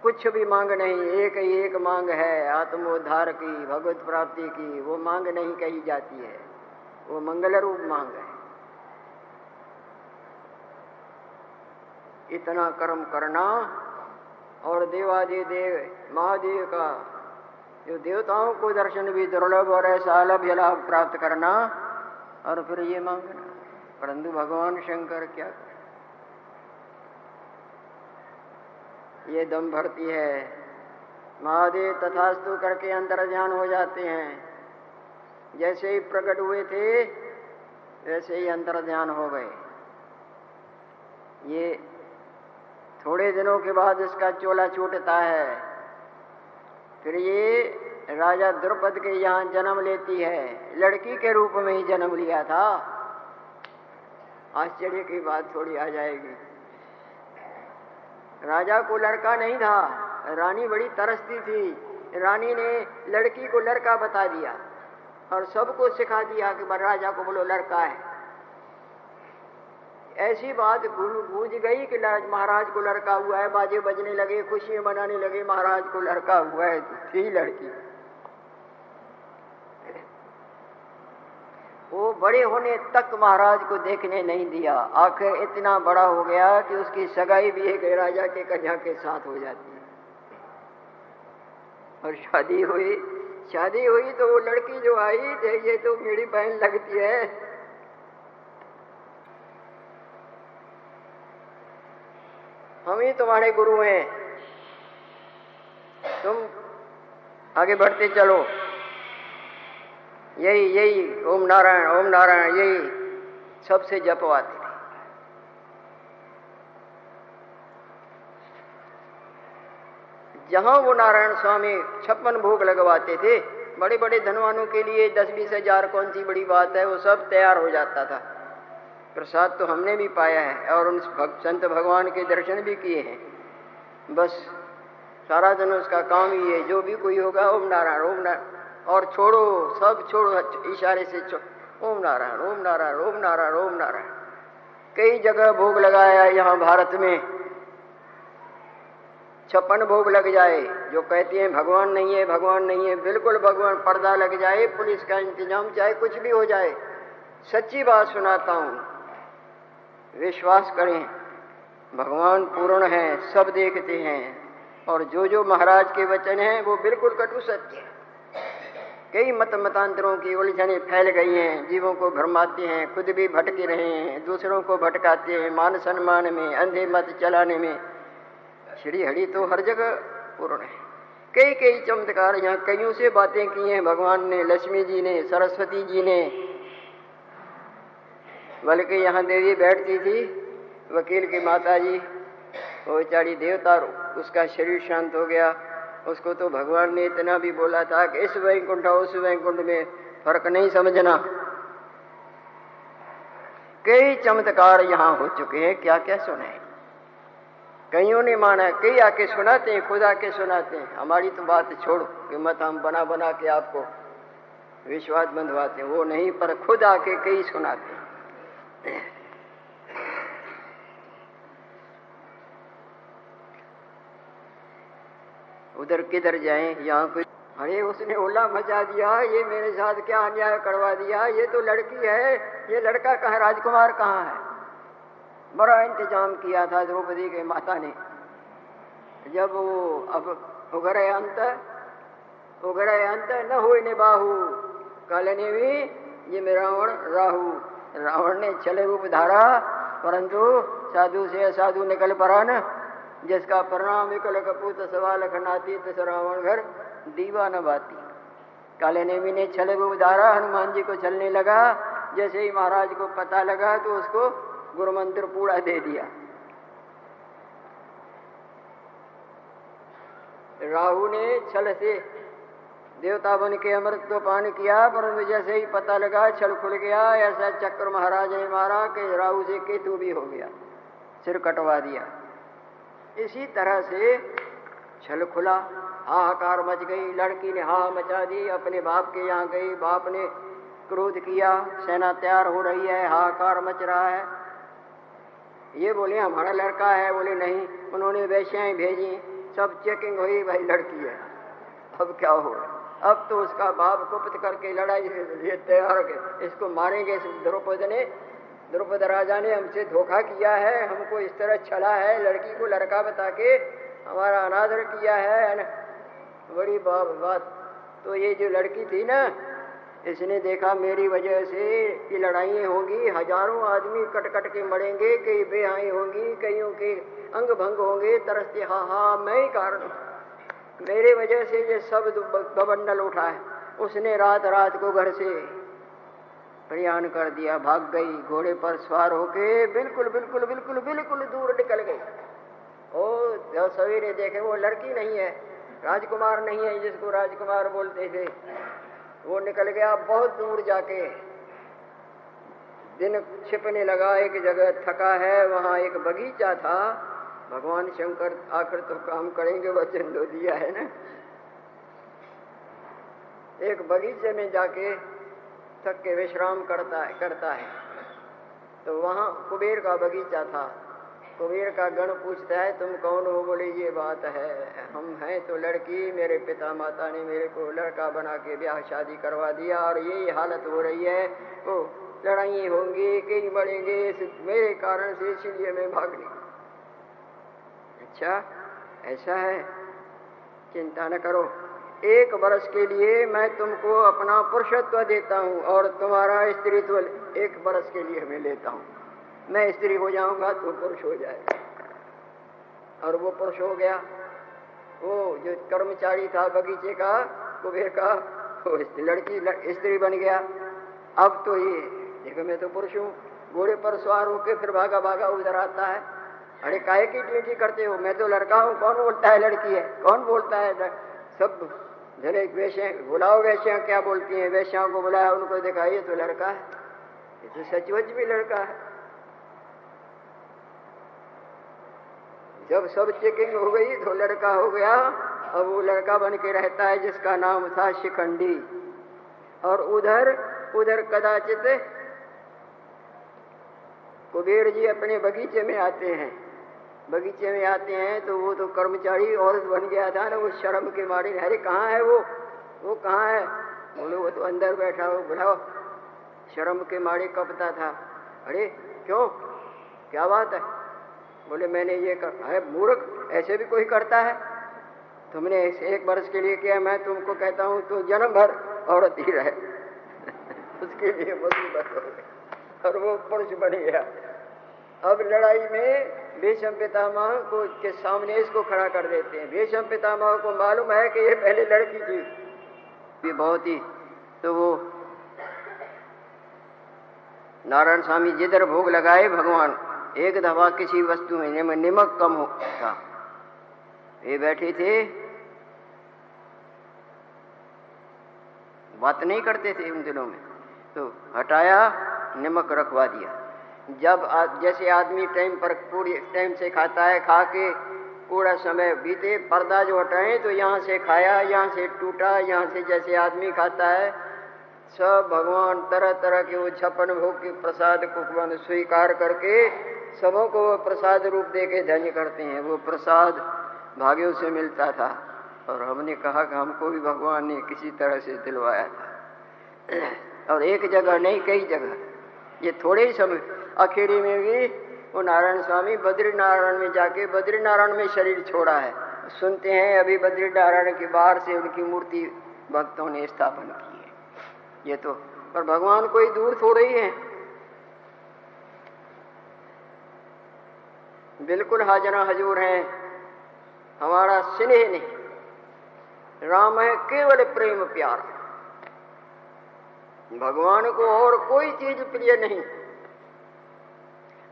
कुछ भी मांग नहीं, एक ही एक मांग है, आत्मोद्धार की, भगवत प्राप्ति की, वो मांग नहीं कही जाती है। वो मंगल रूप मांग है। इतना कर्म करना और देवादि देव महादेव का, जो देवताओं को दर्शन भी दुर्लभ और ऐसा अलभ लाभ प्राप्त करना और फिर ये मांगना। परंतु भगवान शंकर क्या ये दम भरती है। महादेव तथास्तु करके अंतर ध्यान हो जाते हैं। जैसे ही प्रकट हुए थे, वैसे ही अंतर ध्यान हो गए। ये थोड़े दिनों के बाद इसका चोला छूटता है। फिर ये राजा द्रुपद के यहाँ जन्म लेती है। लड़की के रूप में ही जन्म लिया था। आश्चर्य की बात थोड़ी आ जाएगी। राजा को लड़का नहीं था। रानी बड़ी तरसती थी। रानी ने लड़की को लड़का बता दिया और सबको सिखा दिया कि राजा को बोलो लड़का है। ऐसी बात गूंज गई कि महाराज को लड़का हुआ है। बाजे बजने लगे, खुशियाँ मनाने लगे, महाराज को लड़का हुआ है। तो थी लड़की। वो बड़े होने तक महाराज को देखने नहीं दिया। आखिर इतना बड़ा हो गया कि उसकी सगाई भी एक राजा के कन्या के साथ हो जाती। है और शादी हुई। शादी हुई तो वो लड़की जो आई ये तो मेरी बहन लगती है। हम ही तुम्हारे गुरु हैं। तुम आगे बढ़ते चलो। यही यही ओम नारायण ओम नारायण यही सबसे जपवाते जहाँ वो नारायण स्वामी छप्पन भोग लगवाते थे बड़े बड़े धनवानों के लिए दस बीस हज़ार कौन सी बड़ी बात है वो सब तैयार हो जाता था। प्रसाद तो हमने भी पाया है और उन भग, संत भगवान के दर्शन भी किए हैं। बस सारा दिन उसका काम ही है जो भी कोई होगा ओम नारायण ओम नारायण। और छोड़ो, सब छोड़ो, इशारे से छोड़ो ओम नारायण ओम नारायण ओम नारायण ओम नारायण। कई जगह भोग लगाया यहाँ भारत में। छप्पन भोग लग जाए, जो कहती हैं भगवान नहीं है, भगवान नहीं है, बिल्कुल भगवान पर्दा लग जाए, पुलिस का इंतज़ाम चाहे कुछ भी हो जाए। सच्ची बात सुनाता हूँ। विश्वास करें, भगवान पूर्ण है, सब देखते हैं। और जो जो महाराज के वचन हैं, वो बिल्कुल कटु सत्य है। कई मत मतांतरों की उलझने फैल गई हैं। जीवों को भरमाते हैं, खुद भी भटके रहे हैं, दूसरों को भटकाते हैं, मान सम्मान में, अंधे मत चलाने में। श्री हरि तो हर जगह पूर्ण है। कई कई चमत्कार, यहाँ कईयों से बातें की हैं। भगवान ने, लक्ष्मी जी ने, सरस्वती जी ने। बल्कि यहाँ देवी बैठती थी, वकील की माता जी वो बेचारी देवता, उसका शरीर शांत हो गया। उसको तो भगवान ने इतना भी बोला था कि इस वैकुंठ और उस वैकुंठ में फ़र्क नहीं समझना। कई चमत्कार यहाँ हो चुके हैं क्या क्या सुने कईयों ने माना, कई आके सुनाते हैं, खुद आके सुनाते हैं। हमारी तो बात छोड़ो कि मत हम बना बना के आपको विश्वास बंधवाते हैं। वो नहीं, पर खुद आके कई सुनाते हैं। उधर किधर जाए, यहाँ कोई अरे उसने ओला मचा दिया, ये मेरे साथ क्या अन्याय करवा दिया? ये तो लड़की है, ये लड़का कहा राजकुमार कहाँ है? बड़ा इंतज़ाम किया था द्रौपदी के माता ने। जब वो अब उगरे अंत उगरे अंत, न हो बाहू कालने भी ये मेरा राहु। रावण ने छल रूप धारा, परंतु साधु से साधु निकल परा न जिसका परिणाम विकल कपूत सवाल खनाती तस रावण घर दीवा न बाती। काले नेमी ने छल धारा हनुमान जी को चलने लगा। जैसे ही महाराज को पता लगा तो उसको गुरु मंत्र पूरा दे दिया। राहु ने छल से देवता बन के अमृत को पान किया, परंतु जैसे ही पता लगा छल खुल गया, ऐसा चक्र महाराज ने मारा कि राहु से केतु भी हो गया। सिर कटवा दिया। इसी तरह से छल खुला, हाहाकार मच गई, लड़की ने हा मचा दी, अपने बाप के यहाँ गई, बाप ने क्रोध किया, सेना तैयार हो रही है, हाहाकार मच रहा है। ये बोले, हमारा लड़का है। बोले, नहीं, उन्होंने वैश्याएँ भेजी, सब चेकिंग हुई, भाई, लड़की है। अब क्या हो अब तो उसका बाप गुप्त करके लड़ाई तैयार हो गए इसको मारेंगे द्रौपद ने द्रौपद राजा ने हमसे धोखा किया है, हमको इस तरह छला है, लड़की को लड़का बता के हमारा अनादर किया है बड़ी बात। तो ये जो लड़की थी ना, इसने देखा मेरी वजह से कि लड़ाइयाँ होंगी, हज़ारों आदमी कट कट के मरेंगे, कई बेहाई होंगी, कईयों के अंग भंग होंगे तरसते हा हा मैं ही कारण मेरे वजह से ये सब बबंडल उठा है। उसने रात रात को घर से प्रयाण कर दिया, भाग गई, घोड़े पर सवार होके बिल्कुल बिल्कुल बिल्कुल बिल्कुल दूर निकल गई। ओ जब सवेरे देखे, वो लड़की नहीं है, राजकुमार नहीं है, जिसको राजकुमार बोलते थे। वो निकल गया बहुत दूर जाके। दिन छिपने लगा, एक जगह थका है, वहाँ एक बगीचा था। भगवान शंकर आखिर तो काम करेंगे, वचन दो दिया है ना। एक बगीचे में जाके थक के विश्राम करता है करता है। तो वहाँ कुबेर का बगीचा था। कुबेर का गण पूछता है, तुम कौन हो? बोले, ये बात है, हम हैं तो लड़की, मेरे पिता माता ने मेरे को लड़का बना के ब्याह शादी करवा दिया और यही हालत हो रही है। वो लड़ाई होंगी कई बढ़ेंगे मेरे कारण से इसलिए मैं भाग ली। अच्छा ऐसा है। चिंता न करो। एक वर्ष के लिए मैं तुमको अपना पुरुषत्व देता हूँ और तुम्हारा स्त्रीत्व एक वर्ष के लिए मैं लेता हूँ। मैं स्त्री हो जाऊँगा तो पुरुष हो जाएगा। और वो पुरुष हो गया। वो जो कर्मचारी था, बगीचे का, कुबेर का, वो लड़की, स्त्री बन गया। अब तो ये, देखो, मैं तो पुरुष हूँ। घोड़े पर सवार होकर फिर भागा भागा उधर आता है। अरे, काहे की ड्यूटी करते हो? मैं तो लड़का हूँ। कौन बोलता है लड़की है? कौन बोलता है? सब जरे वैश्या, बुलाओ वैश्या, क्या बोलती हैं? वैश्याओं को बुलाया, उनको देखा, ये तो लड़का है। ये तो सचवच भी लड़का है। जब सब चेकिंग हो गई तो लड़का हो गया, अब वो लड़का बन के रहता है, जिसका नाम था शिखंडी। और उधर उधर कदाचित कुबेर जी अपने बगीचे में आते हैं। बगीचे में आते हैं तो वो तो कर्मचारी औरत बन गया था ना, वो शर्म के मारे, अरे, कहाँ है वो? वो कहाँ है? बोले, वो तो अंदर बैठा हो बुलाओ शर्म के मारे कपता था। अरे, क्यों? क्या बात है? बोले, मैंने ये कर है मूर्ख, ऐसे भी कोई करता है? तुमने एक वर्ष के लिए किया, मैं तुमको कहता हूँ तो जन्म भर औरत ही रहे। [LAUGHS] उसके लिए मुसीबत हो गई और वो पुरुष बन गया। अब लड़ाई में भीषम पितामह को के सामने इसको खड़ा कर देते हैं। भीषम पितामह को मालूम है कि ये पहले लड़की थी। ये बहुत ही तो वो नारायण स्वामी जिधर भोग लगाए, भगवान, एक दफ़ा किसी वस्तु में निमक कम हो था। ये बैठे थे। बात नहीं करते थे उन दिनों में। तो हटाया, नमक रखवा दिया। जब आ, जैसे आदमी टाइम पर पूरी टाइम से खाता है खा के पूरा समय बीते पर्दा जो हटाए तो यहाँ से खाया यहाँ से टूटा यहाँ से जैसे आदमी खाता है सब भगवान तरह तरह के वो छप्पन भोग के प्रसाद को स्वीकार करके सबों को वो प्रसाद रूप दे के धन्य करते हैं। वो प्रसाद भाग्यों से मिलता था और हमने कहा कि हमको भी भगवान ने किसी तरह से दिलवाया था। और एक जगह नहीं कई जगह। ये थोड़े ही समय अखेरी में भी वो नारायण स्वामी बद्री नारायण में जाके बद्री नारायण में शरीर छोड़ा है। सुनते हैं, अभी बद्री नारायण के बाहर से उनकी मूर्ति भक्तों ने स्थापन की है। ये तो पर भगवान कोई दूर थोड़े ही है। बिल्कुल हाजरा हजूर हैं। हमारा स्नेह नहीं। राम है केवल प्रेम प्यार। भगवान को और कोई चीज़ प्रिय नहीं।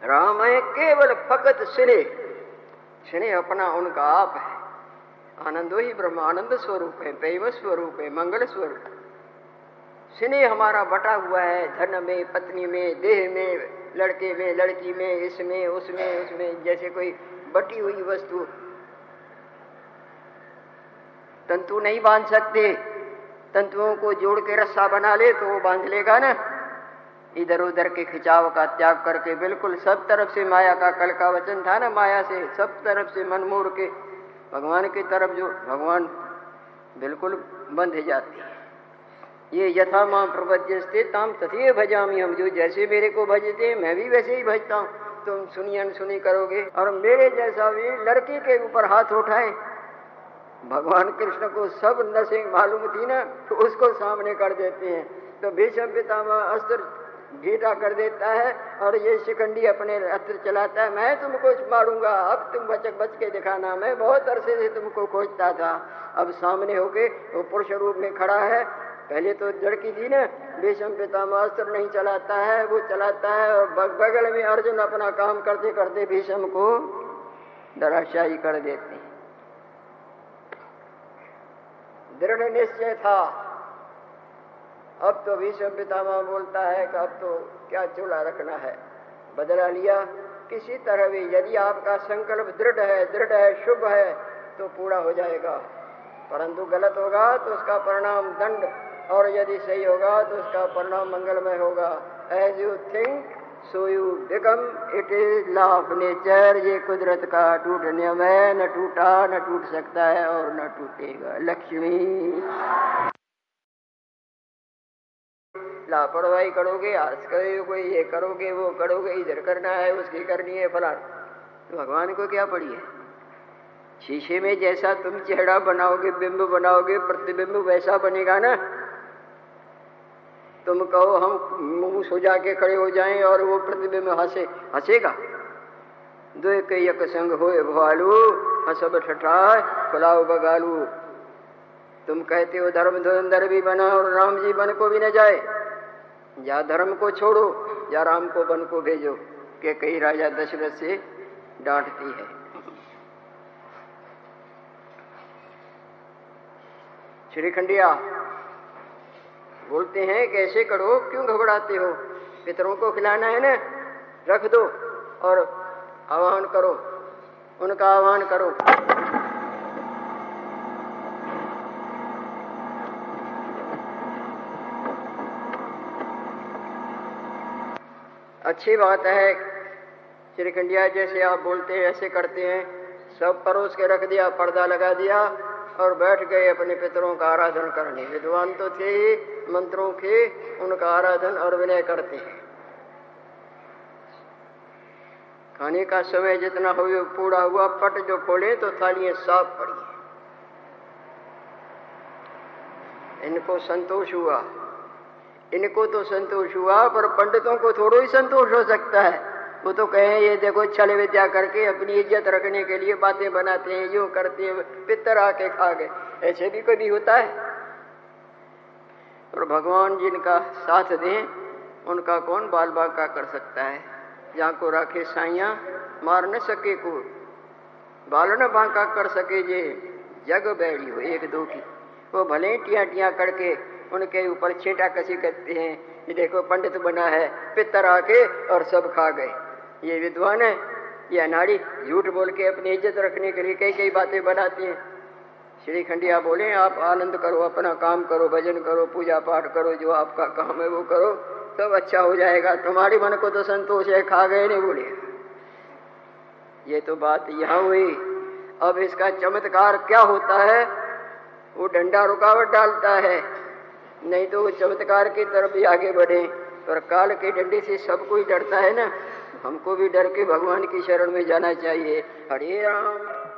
राम है, केवल फकत स्नेह स्नेह अपना उनका आप है। आनंदो ही ब्रह्म आनंद स्वरूप है प्रेम स्वरूप है, मंगल स्वरूप। स्नेह हमारा बटा हुआ है, धन में, पत्नी में, देह में, लड़के में, लड़की में, इसमें, उसमें उसमें, जैसे कोई बटी हुई वस्तु। तंतु नहीं बाँध सकते। तंतुओं को जोड़ के रस्सा बना ले तो वो बाँध लेगा ना। इधर उधर के खिंचाव का त्याग करके बिल्कुल सब तरफ़ से माया का कल का वचन था ना माया से, सब तरफ़ से मन मोड़ के। भगवान की तरफ़ जो भगवान बिल्कुल बंध जाती है। ये यथा माँ प्रपद्यस्ते ताम तथे भजामी, हम जो जैसे मेरे को भजते हैं, मैं भी वैसे ही भजता हूँ। तुम सुनी अनसुनी करोगे और मेरे जैसा भी लड़की के ऊपर हाथ उठाए। भगवान कृष्ण को सब नशे मालूम थी ना तो उसको सामने कर देते हैं। तो भीषम पितामह अस्त्र ढीटा कर देता है और ये शिखंडी अपने अस्त्र चलाता है, मैं तुमको मारूँगा। अब तुम बचक बच के दिखाना, मैं बहुत अरसे से तुमको खोजता था। अब सामने होके वो पुरुष रूप में खड़ा है। पहले तो लड़की थी ना भीषम पितामह अस्त्र नहीं चलाता है, वो चलाता है और बगल में अर्जुन अपना काम करते करते भीषम को दराशाही कर देते दृढ़ निश्चय था। अब तो भीष्म पितामह बोलता है कि अब तो क्या चूल्हा रखना है? बदला लिया। किसी तरह भी यदि आपका संकल्प दृढ़ है दृढ़ है, शुभ है तो पूरा हो जाएगा। परंतु गलत होगा तो उसका परिणाम दंड, और यदि सही होगा तो उसका परिणाम मंगलमय होगा। As you think so you become it is law of nature ये कुदरत का टूट नियम है। न टूटा, न टूट सकता है, और न टूटेगा। लक्ष्मी। लापरवाही करोगे आज करोगे ये करोगे, वो करोगे, इधर करना है, उसकी करनी है, फलान। तो भगवान को क्या पड़ी है? शीशे में जैसा तुम चेहरा बनाओगे, बिंब बनाओगे, प्रतिबिंब वैसा बनेगा ना? तुम कहो, हम मुँह सुजा के खड़े हो जाएँ और वो प्रतिबिंब हंसे। हंसेगा? दो एक संग हो भालू, हसब ठठाए खुलाओ बगालू। तुम कहते हो, धर्म धुरंधर भी बना और राम जी बन को भी न जाए। या धर्म को छोड़ो, या राम को बन को भेजो, के कई राजा दशरथ से डांटती है। श्रीखंडिया, बोलते हैं कैसे करो, क्यों घबराते हो? पितरों को खिलाना है ना? रख दो और आह्वान करो। उनका आह्वान करो। अच्छी बात है। श्रीखंडिया जैसे आप बोलते हैं, ऐसे करते हैं। सब परोस के रख दिया, पर्दा लगा दिया और बैठ गए अपने पितरों का आराधन करने। विद्वान तो थे ही, मंत्रों के, उनका आराधन और विनय करते हैं। खाने का समय जितना हो, पूरा हुआ पट जो खोले तो थालियाँ साफ़ पड़ी इनको संतोष हुआ। इनको तो संतोष हुआ, पर पंडितों को थोड़ा ही संतोष हो सकता है। वो तो कहें, ये देखो, छल विद्या करके अपनी इज़्ज़त रखने के लिए बातें बनाते हैं, यूँ करते हैं पितर आके खा गए। ऐसे भी कभी होता है? और भगवान जिनका साथ दें, उनका कौन बाल बाका कर सकता है? जहाँ को राखे साइया, मार न सके को। बाल न बांका कर सके जे, जग बैरी हो एक दो की। वो भले टिया टिया करके उनके ऊपर छेटा कसी करते हैं। ये देखो, पंडित बना है पितर आके और सब खा गए। ये विद्वान है, ये अनाड़ी झूठ बोल के अपनी इज़्ज़त रखने के लिए कई कई बातें बनाती हैं। श्री खंडिया बोले, आप आनंद करो, अपना काम करो, भजन करो पूजा पाठ करो, जो आपका काम है वो करो। सब अच्छा हो जाएगा। तुम्हारे मन को तो संतोष है, खा गए नहीं बोले। ये तो बात यहाँ हुई। अब इसका चमत्कार क्या होता है? वो डंडा रुकावट डालता है। नहीं तो वो चमत्कार की तरफ़ भी आगे बढ़े। पर काल के डंडे से सब कोई डरता है ना? हमको भी डर के भगवान की शरण में जाना चाहिए। हरे राम।